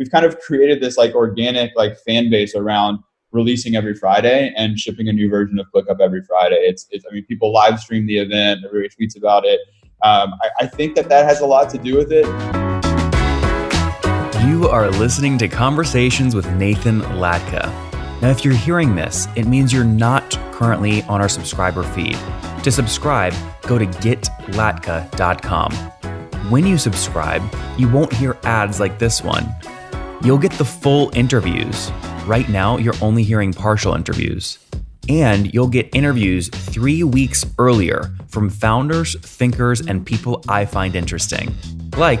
we've kind of created this like organic like fan base around releasing every Friday and shipping a new version of ClickUp every Friday. It's, it's I mean, people live stream the event, everybody tweets about it. Um, I, I think that that has a lot to do with it. You are listening to Conversations with Nathan Latka. Now, if you're hearing this, it means you're not currently on our subscriber feed. To subscribe, go to getlatka.com. When you subscribe, you won't hear ads like this one. You'll get the full interviews. Right now, you're only hearing partial interviews. And you'll get interviews three weeks earlier from founders, thinkers, and people I find interesting. Like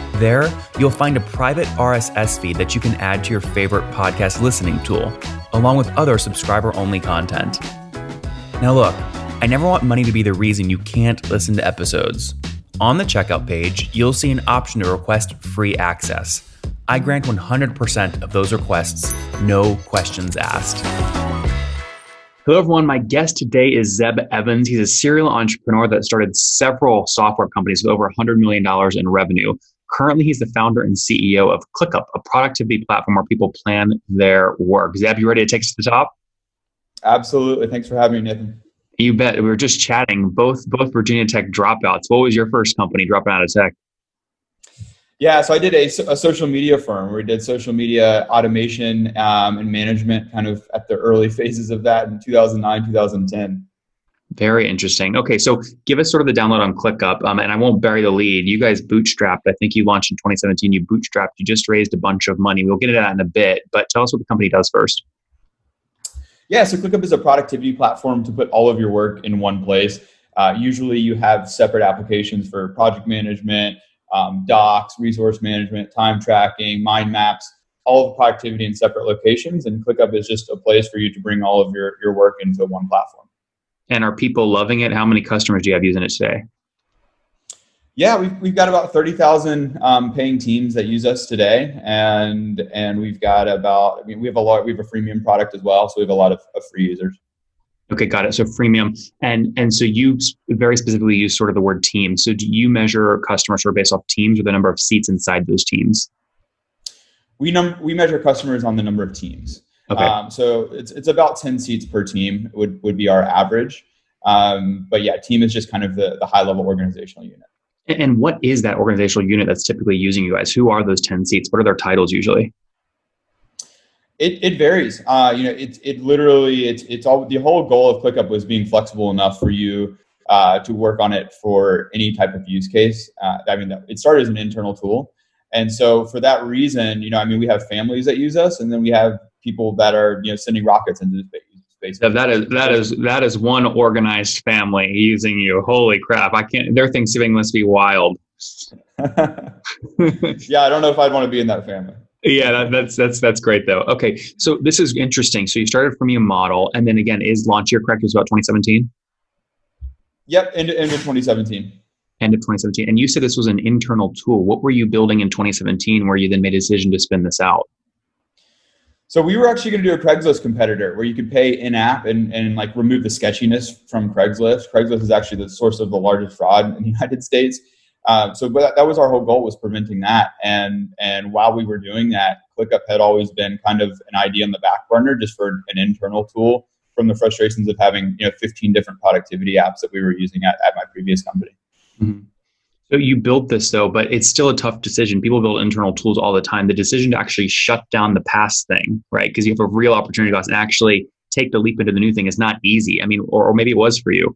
There, you'll find a private RSS feed that you can add to your favorite podcast listening tool, along with other subscriber only content. Now, look, I never want money to be the reason you can't listen to episodes. On the checkout page, you'll see an option to request free access. I grant 100% of those requests, no questions asked. Hello, everyone. My guest today is Zeb Evans. He's a serial entrepreneur that started several software companies with over $100 million in revenue. Currently, he's the founder and CEO of ClickUp, a productivity platform where people plan their work. Zeb, you ready to take us to the top? Absolutely. Thanks for having me, Nathan. You bet. We were just chatting. Both both Virginia Tech dropouts. What was your first company dropping out of tech? Yeah, so I did a, a social media firm where we did social media automation um, and management, kind of at the early phases of that in 2009, 2010. Very interesting. Okay, so give us sort of the download on ClickUp, um, and I won't bury the lead. You guys bootstrapped. I think you launched in 2017. You bootstrapped. You just raised a bunch of money. We'll get into that in a bit, but tell us what the company does first. Yeah, so ClickUp is a productivity platform to put all of your work in one place. Uh, usually, you have separate applications for project management, um, docs, resource management, time tracking, mind maps, all of the productivity in separate locations. And ClickUp is just a place for you to bring all of your, your work into one platform. And are people loving it? How many customers do you have using it today? Yeah, we've, we've got about 30,000 um, paying teams that use us today. And, and we've got about, I mean, we have a lot, we have a freemium product as well. So we have a lot of, of free users. Okay, got it. So freemium, and and so you very specifically use sort of the word team. So do you measure customers sort of based off teams or the number of seats inside those teams? We num we measure customers on the number of teams. Okay. Um, so it's it's about ten seats per team would would be our average. Um, but yeah, team is just kind of the the high level organizational unit. And what is that organizational unit that's typically using you guys? Who are those ten seats? What are their titles usually? It, it varies. Uh, you know, it, it literally, it's, it's all, the whole goal of ClickUp was being flexible enough for you uh, to work on it for any type of use case. Uh, I mean, it started as an internal tool. And so for that reason, you know, I mean, we have families that use us and then we have people that are, you know, sending rockets into space. Yeah, that is that is that is one organized family using you. Holy crap! I can't. Their Thanksgiving must be wild. yeah, I don't know if I'd want to be in that family yeah, that, that's that's that's great though. Okay, so this is interesting. So you started from your model, and then again, is launch year correct? It was about 2017. Yep, end, end of 2017. End of 2017, and you said this was an internal tool. What were you building in 2017, where you then made a decision to spin this out? So we were actually going to do a Craigslist competitor where you could pay in app and, and like remove the sketchiness from Craigslist. Craigslist is actually the source of the largest fraud in the United States. Uh, so that, that was our whole goal was preventing that. And and while we were doing that, ClickUp had always been kind of an idea on the back burner just for an internal tool from the frustrations of having you know 15 different productivity apps that we were using at, at my previous company. Mm-hmm. So you built this though, but it's still a tough decision. People build internal tools all the time. The decision to actually shut down the past thing, right? Because you have a real opportunity cost and actually take the leap into the new thing is not easy. I mean, or, or maybe it was for you.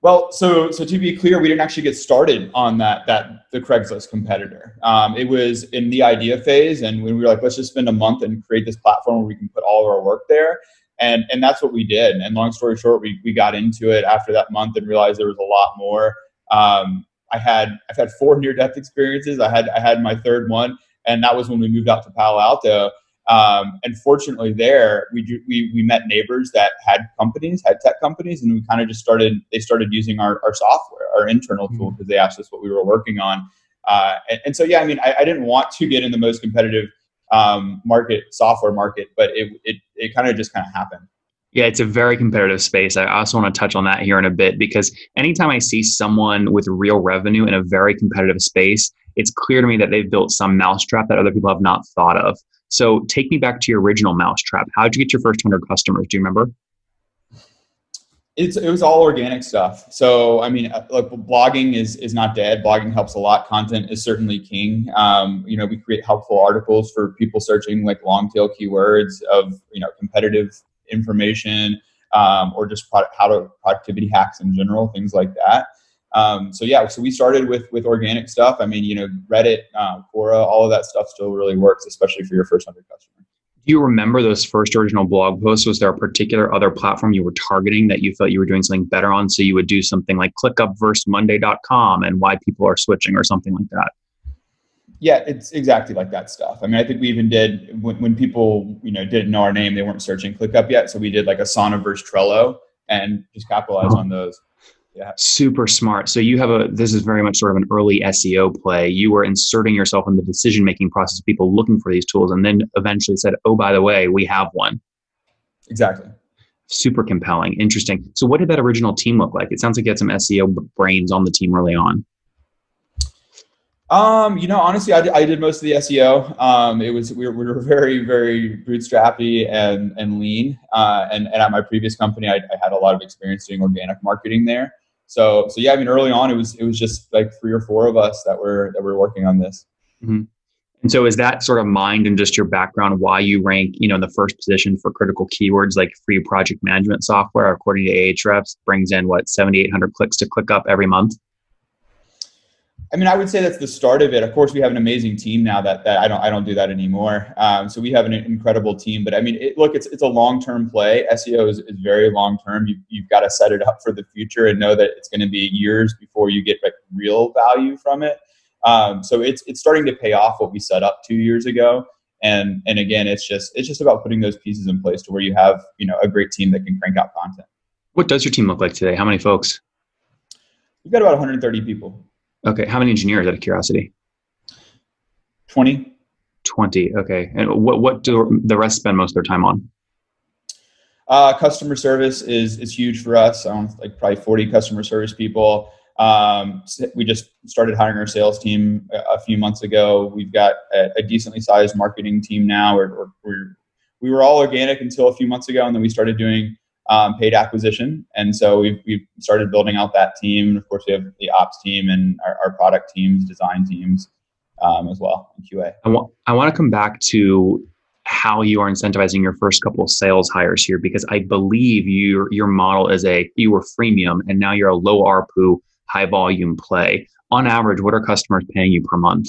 Well, so so to be clear, we didn't actually get started on that that the Craigslist competitor. Um, it was in the idea phase, and when we were like, let's just spend a month and create this platform where we can put all of our work there, and and that's what we did. And long story short, we we got into it after that month and realized there was a lot more. Um, I had I've had four near death experiences. I had I had my third one, and that was when we moved out to Palo Alto. Um, and fortunately, there we, do, we we met neighbors that had companies, had tech companies, and we kind of just started. They started using our, our software, our internal tool, because mm-hmm. they asked us what we were working on. Uh, and, and, so, yeah, I mean, I, I, didn't want to get in the most competitive um, market, software market, but it it, it kind of just kind of happened. Yeah, it's a very competitive space. I also want to touch on that here in a bit because anytime I see someone with real revenue in a very competitive space, it's clear to me that they've built some mousetrap that other people have not thought of. So take me back to your original mousetrap. How did you get your first 100 customers? Do you remember? It's, it was all organic stuff. So, I mean, uh, like blogging is, is not dead. Blogging helps a lot. Content is certainly king. Um, you know, we create helpful articles for people searching like long tail keywords of, you know, competitive information um, or just product, how to productivity hacks in general, things like that. Um, so yeah, so we started with with organic stuff. I mean, you know, Reddit, uh, Quora, all of that stuff still really works, especially for your first hundred customers. Do you remember those first original blog posts? Was there a particular other platform you were targeting that you felt you were doing something better on? So you would do something like ClickUpVersusMonday.com and why people are switching or something like that. Yeah, it's exactly like that stuff. I mean, I think we even did when, when people you know didn't know our name, they weren't searching ClickUp yet, so we did like a Asana versus Trello and just capitalize on those. Yeah. Super smart. So you have a this is very much sort of an early SEO play. You were inserting yourself in the decision making process of people looking for these tools and then eventually said, "Oh, by the way, we have one." Exactly. Super compelling. Interesting. So what did that original team look like? It sounds like you had some SEO brains on the team early on. Um, you know, honestly, I did, I did most of the SEO. Um, it was we were, we were very, very bootstrappy and and lean. Uh, and and at my previous company, I, I, had a lot of experience doing organic marketing there. So so yeah, I mean, early on, it was it was just like three or four of us that were that were working on this. Mm-hmm. And so, is that sort of mind and just your background why you rank, you know, in the first position for critical keywords like free project management software, according to Ahrefs, brings in what seventy eight hundred clicks to ClickUp every month? I mean, I would say that's the start of it. Of course, we have an amazing team now that, that I don't I don't do that anymore. Um, so we have an incredible team. But I mean, it, look, it's it's a long term play. SEO is, is very long term. You, you've got to set it up for the future and know that it's going to be years before you get like real value from it. Um, so it's it's starting to pay off what we set up two years ago. And and again, it's just it's just about putting those pieces in place to where you have you know a great team that can crank out content. What does your team look like today? How many folks? We've got about 130 people. Okay. How many engineers out of curiosity? 20. 20. Okay. And what, what do the rest spend most of their time on? Uh, customer service is, is huge for us. I don't like probably 40 customer service people. Um, we just started hiring our sales team a, a few months ago. We've got a, a decently sized marketing team now. We're, we're, we're, we were all organic until a few months ago, and then we started doing um, paid acquisition. And so we've, we've started building out that team. Of course, we have the ops team and our, our product teams, design teams um, as well, in QA. I want, I want to come back to how you are incentivizing your first couple of sales hires here because I believe your your model is a you were freemium and now you're a low ARPU, high volume play. On average, what are customers paying you per month?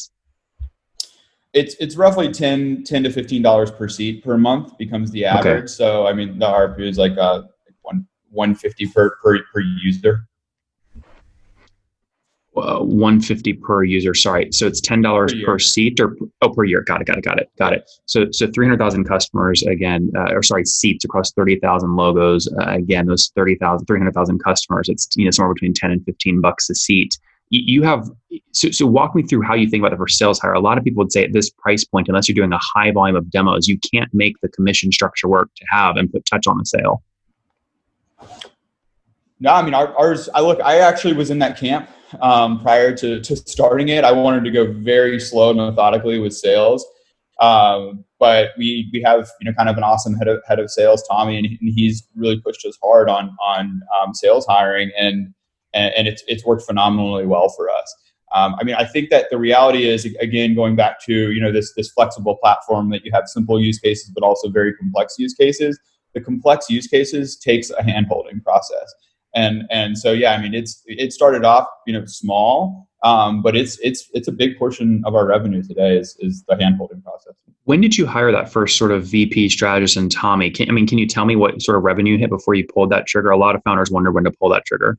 It's it's roughly 10, 10 to fifteen dollars per seat per month becomes the average. Okay. So I mean the ARPU is like uh one one fifty per, per per user. Uh, 150 per user sorry. So it's $10 per, per, seat or oh per year. Got it got it got it got it. So so 300000 customers again uh, or sorry seats across 30000 logos. Uh, again those 30000 300000 customers it's you know somewhere between 10 and 15 bucks a seat. You have so, so walk me through how you think about the first sales hire. A lot of people would say at this price point unless you're doing a high volume of demos you can't make the commission structure work to have and put touch on the sale no i mean our, ours i look i actually was in that camp um, prior to, to starting it i wanted to go very slow and methodically with sales um, but we we have you know kind of an awesome head of head of sales tommy and, he's really pushed us hard on on um, sales hiring and and, and it's it's worked phenomenally well for us. Um, I mean, I think that the reality is again going back to you know this this flexible platform that you have simple use cases but also very complex use cases. The complex use cases takes a handholding process, and and so yeah, I mean it's it started off you know small, um, but it's it's it's a big portion of our revenue today is is the handholding process. When did you hire that first sort of VP strategist and Tommy? Can, I mean, can you tell me what sort of revenue hit before you pulled that trigger? A lot of founders wonder when to pull that trigger.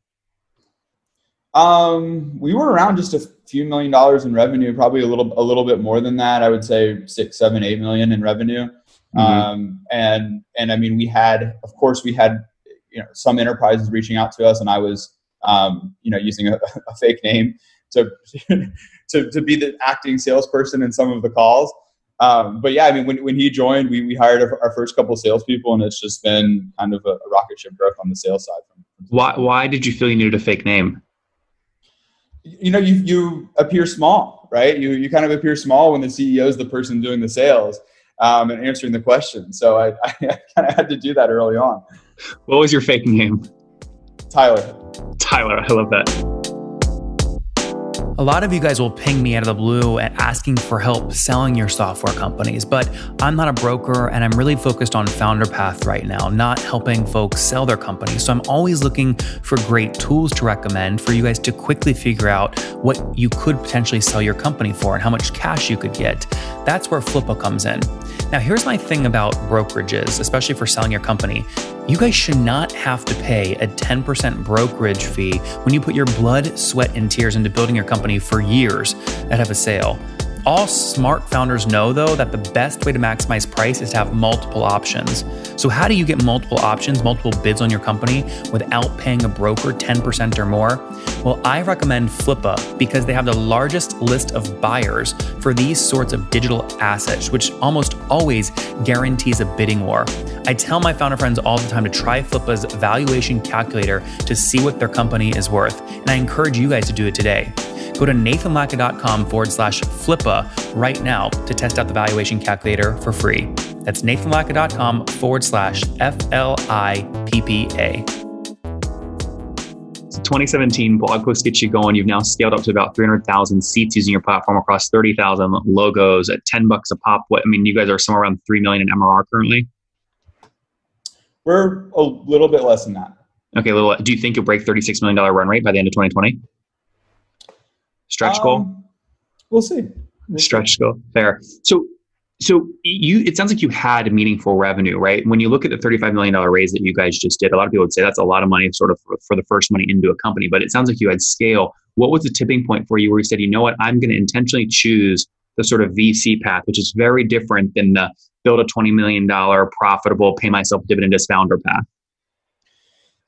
Um, we were around just a few million dollars in revenue, probably a little a little bit more than that. I would say six, seven, eight million in revenue. Mm-hmm. Um, and and I mean, we had, of course, we had you know some enterprises reaching out to us, and I was um, you know using a, a fake name to, to to be the acting salesperson in some of the calls. Um, but yeah, I mean, when, when he joined, we, we hired our, our first couple of salespeople, and it's just been kind of a, a rocket ship growth on the sales side. Why why did you feel you needed a fake name? You know, you you appear small, right? You you kind of appear small when the CEO is the person doing the sales um, and answering the question. So I, I kind of had to do that early on. What was your fake name? Tyler. Tyler, I love that. A lot of you guys will ping me out of the blue at asking for help selling your software companies, but I'm not a broker and I'm really focused on Founder Path right now, not helping folks sell their companies. So I'm always looking for great tools to recommend for you guys to quickly figure out what you could potentially sell your company for and how much cash you could get. That's where Flippa comes in. Now, here's my thing about brokerages, especially for selling your company. You guys should not have to pay a 10% brokerage fee when you put your blood, sweat, and tears into building your company for years that have a sale. All smart founders know, though, that the best way to maximize price is to have multiple options. So, how do you get multiple options, multiple bids on your company without paying a broker 10% or more? Well, I recommend Flippa because they have the largest list of buyers for these sorts of digital assets, which almost always guarantees a bidding war. I tell my founder friends all the time to try Flippa's valuation calculator to see what their company is worth, and I encourage you guys to do it today. Go to nathanlatka.com forward slash flippa right now to test out the valuation calculator for free. That's nathanlatka.com forward slash F L I P P A. 2017 blog post gets you going. You've now scaled up to about 300,000 seats using your platform across 30,000 logos at 10 bucks a pop. What I mean, you guys are somewhere around 3 million in MRR currently. We're a little bit less than that. Okay, a little. Do you think you'll break $36 million run rate by the end of 2020? Stretch um, goal? We'll see. Stretch goal. Fair. So so you it sounds like you had meaningful revenue, right? When you look at the $35 million raise that you guys just did, a lot of people would say that's a lot of money sort of for, for the first money into a company, but it sounds like you had scale. What was the tipping point for you where you said, you know what, I'm going to intentionally choose the sort of VC path, which is very different than the build a $20 million profitable, pay myself dividend as founder path?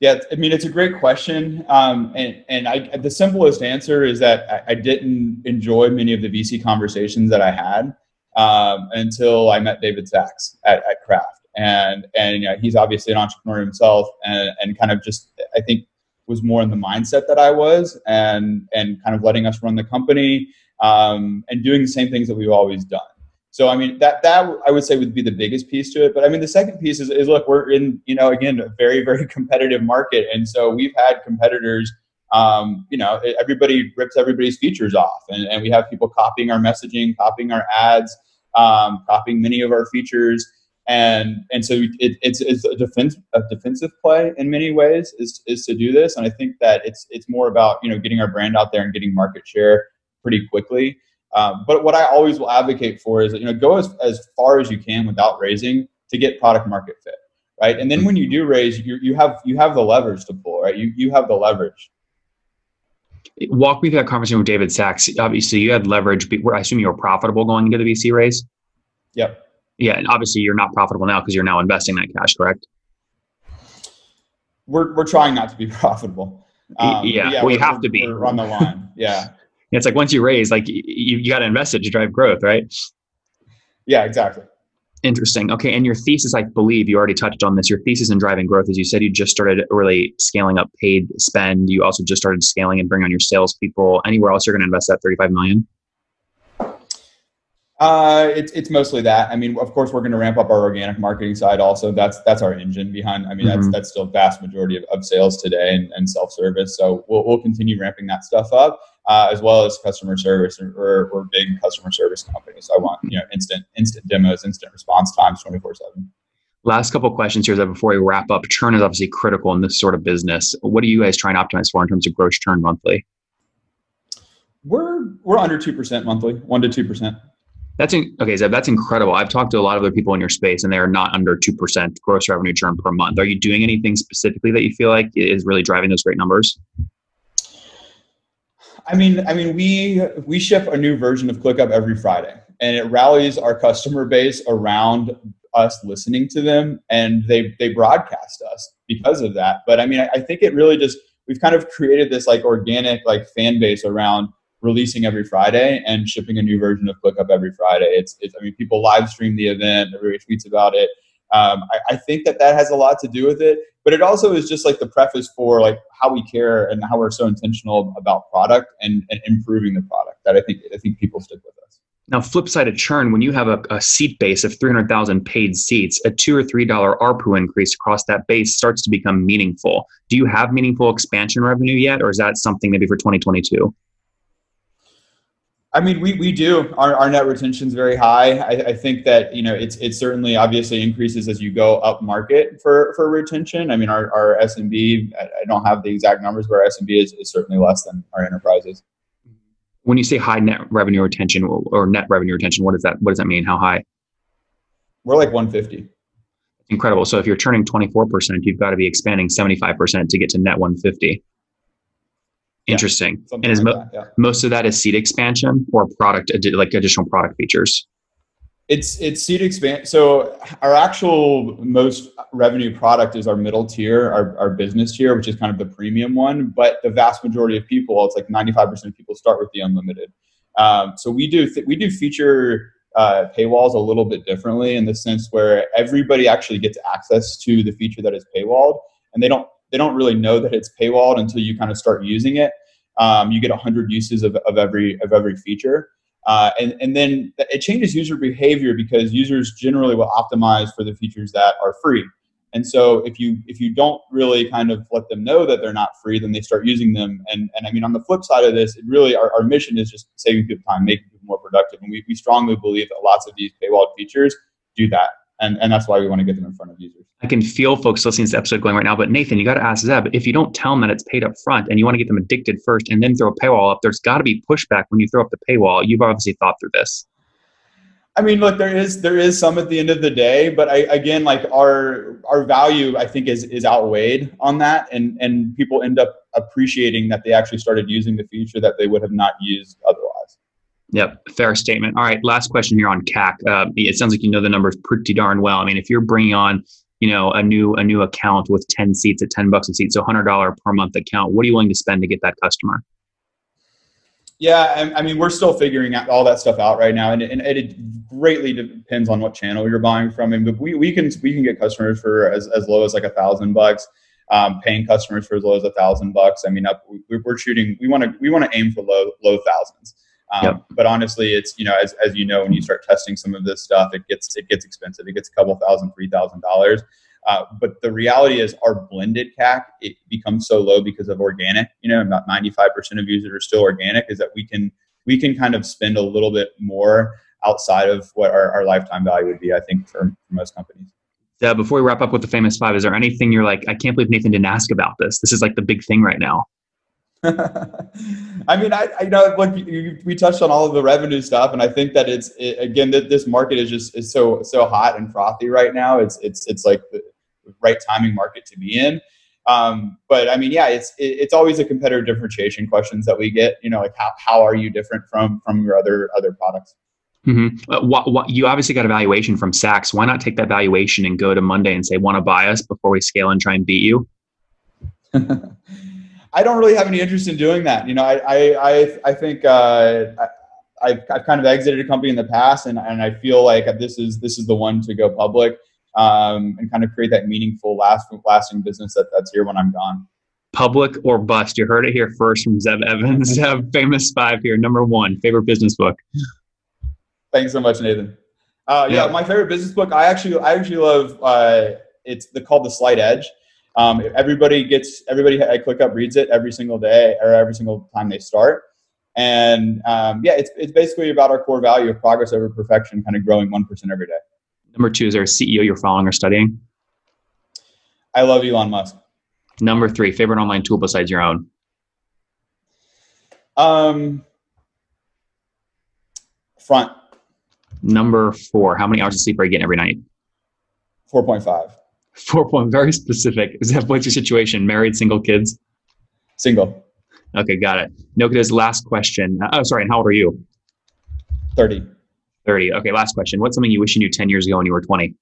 Yeah, I mean, it's a great question. Um, and and I, the simplest answer is that I, I, didn't enjoy many of the VC conversations that I had um, until I met David Sacks at, at Craft. And, and you know, he's obviously an entrepreneur himself and, and kind of just, I think, was more in the mindset that I was and, and kind of letting us run the company um, and doing the same things that we've always done. So I mean that that I would say would be the biggest piece to it. But I mean the second piece is, is look we're in you know again a very very competitive market, and so we've had competitors. Um, you know everybody rips everybody's features off, and, and we have people copying our messaging, copying our ads, um, copying many of our features, and and so it, it's it's a defense a defensive play in many ways is is to do this, and I think that it's it's more about you know getting our brand out there and getting market share pretty quickly. Um, but what I always will advocate for is that, you know go as, as far as you can without raising to get product market fit, right? And then when you do raise, you you have you have the leverage to pull, right? You you have the leverage. Walk me through that conversation with David Sacks. Obviously, you had leverage. I assume you were profitable going into the VC raise. Yep. Yeah, and obviously you're not profitable now because you're now investing that cash, correct? We're we're trying not to be profitable. Um, yeah, yeah, well, you have to be. We're on the line. Yeah. it's like once you raise, like you, you got to invest it to drive growth, right? Yeah, exactly. Interesting. Okay. And your thesis, I believe you already touched on this. Your thesis in driving growth as you said you just started really scaling up paid spend. You also just started scaling and bringing on your salespeople. Anywhere else you're going to invest that 35 million? Uh, it's it's mostly that. I mean, of course, we're going to ramp up our organic marketing side. Also, that's that's our engine behind. I mean, mm-hmm. that's that's still vast majority of, of sales today and, and self service. So we'll we'll continue ramping that stuff up, uh, as well as customer service. We're, we're big customer service companies. So I want you know instant instant demos, instant response times, twenty four seven. Last couple questions here that before we wrap up. Churn is obviously critical in this sort of business. What are you guys trying to optimize for in terms of gross churn monthly? We're we're under two percent monthly, one to two percent. That's in, okay, Zeb. That's incredible. I've talked to a lot of other people in your space, and they are not under two percent gross revenue churn per month. Are you doing anything specifically that you feel like is really driving those great numbers? I mean, I mean, we we ship a new version of ClickUp every Friday, and it rallies our customer base around us listening to them and they they broadcast us because of that but i mean I, I think it really just we've kind of created this like organic like fan base around releasing every Friday and shipping a new version of ClickUp every Friday. It's, it's I mean, people live stream the event, everybody tweets about it. Um, I, I, think that that has a lot to do with it, but it also is just like the preface for like how we care and how we're so intentional about product and, and improving the product that I think I think people stick with us. Now, flip side of churn, when you have a, a seat base of 300,000 paid seats, a two or three dollar ARPU increase across that base starts to become meaningful. Do you have meaningful expansion revenue yet, or is that something maybe for 2022? I mean, we, we do. Our, our net retention is very high. I, I think that you know it's it certainly obviously increases as you go up market for for retention. I mean, our, our SMB, I, I don't have the exact numbers, but our SMB is, is certainly less than our enterprises. When you say high net revenue retention or net revenue retention, what does that what does that mean? How high? We're like 150. Incredible. So if you're turning 24%, you've got to be expanding 75% to get to net 150. Interesting. Yeah, and is like mo- that, yeah. most of that is seat expansion or product like additional product features? It's it's seat expand. So our actual most revenue product is our middle tier, our, our business tier, which is kind of the premium one. But the vast majority of people, it's like ninety five percent of people start with the unlimited. Um, so we do th- we do feature uh, paywalls a little bit differently in the sense where everybody actually gets access to the feature that is paywalled, and they don't they don't really know that it's paywalled until you kind of start using it. Um, you get 100 uses of, of every of every feature. Uh, and, and then it changes user behavior because users generally will optimize for the features that are free. And so if you if you don't really kind of let them know that they're not free, then they start using them. And and I mean on the flip side of this, it really our, our mission is just saving people time, making people more productive. And we, we strongly believe that lots of these paywall features do that and and that's why we want to get them in front of users. I can feel folks listening to this episode going right now, but Nathan, you got to ask Zeb if you don't tell them that it's paid up front and you want to get them addicted first and then throw a paywall up, there's got to be pushback when you throw up the paywall. You've obviously thought through this. I mean, look, there is there is some at the end of the day, but I, again, like our our value, I think is is outweighed on that, and and people end up appreciating that they actually started using the feature that they would have not used otherwise. Yep, fair statement. All right, last question here on CAC. Uh, it sounds like you know the numbers pretty darn well. I mean, if you're bringing on, you know, a new a new account with ten seats at ten bucks a seat, so hundred dollar per month account, what are you willing to spend to get that customer? Yeah, I mean, we're still figuring out all that stuff out right now, and, and it greatly depends on what channel you're buying from. And but we, we can we can get customers for as, as low as like a thousand bucks, um, paying customers for as low as a thousand bucks. I mean, up we're shooting. We want to we want to aim for low low thousands. Um, yep. But honestly, it's you know as, as you know when you start testing some of this stuff, it gets it gets expensive. It gets a couple thousand, three thousand dollars. Uh, but the reality is our blended CAC it becomes so low because of organic. You know, about ninety five percent of users are still organic. Is that we can we can kind of spend a little bit more outside of what our, our lifetime value would be. I think for, for most companies. Uh, before we wrap up with the famous five, is there anything you're like, I can't believe Nathan didn't ask about this? This is like the big thing right now. I mean, I, I know look, you, we touched on all of the revenue stuff, and I think that it's it, again that this market is just is so so hot and frothy right now. It's it's it's like the right timing market to be in. Um, but I mean, yeah, it's it, it's always a competitive differentiation questions that we get. You know, like how how are you different from from your other other products? Mm-hmm. Uh, what, what, you obviously got a valuation from Sacks. Why not take that valuation and go to Monday and say, "Want to buy us before we scale and try and beat you"? I don't really have any interest in doing that. You know, I I I, I think uh, I, have I've kind of exited a company in the past, and, and I feel like this is this is the one to go public um, and kind of create that meaningful, last lasting business that, that's here when I'm gone. Public or bust. You heard it here first from Zeb Evans. Famous five here. Number one, favorite business book. Thanks so much, Nathan. Uh, yeah. yeah. my favorite business book. I actually I actually love. Uh, it's the, called The Slight Edge. Um, everybody gets everybody at ClickUp reads it every single day or every single time they start. And um, yeah, it's, it's basically about our core value of progress over perfection, kind of growing 1% every day. Number two, is there a CEO you're following or studying? I love Elon Musk. Number three, favorite online tool besides your own? Um, front. Number four, how many hours of sleep are you getting every night? 4.5. Four one, very specific. Is that what's your situation? Married, single kids? Single. Okay, got it. Nokita's last question. Uh, oh, sorry. And how old are you? 30. 30. Okay, last question. What's something you wish you knew 10 years ago when you were 20?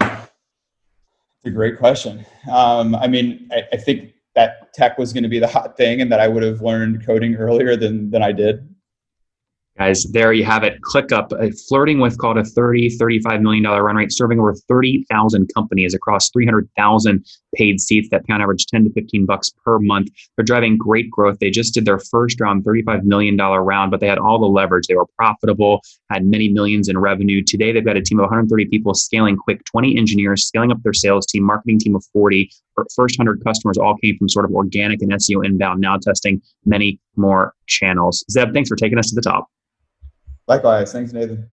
It's a great question. Um, I mean, I, I, think that tech was going to be the hot thing and that I would have learned coding earlier than, than I did guys there you have it. ClickUp uh, flirting with called a 30 35 million dollar run rate serving over 30,000 companies across 300,000 paid seats that pay on average 10 to 15 bucks per month. They're driving great growth. They just did their first round 35 million dollar round but they had all the leverage. They were profitable had many millions in revenue. Today they've got a team of 130 people scaling quick 20 engineers scaling up their sales team marketing team of 40 first 100 customers all came from sort of organic and SEO inbound now testing many more channels. Zeb thanks for taking us to the top. Likewise. Thanks, Nathan.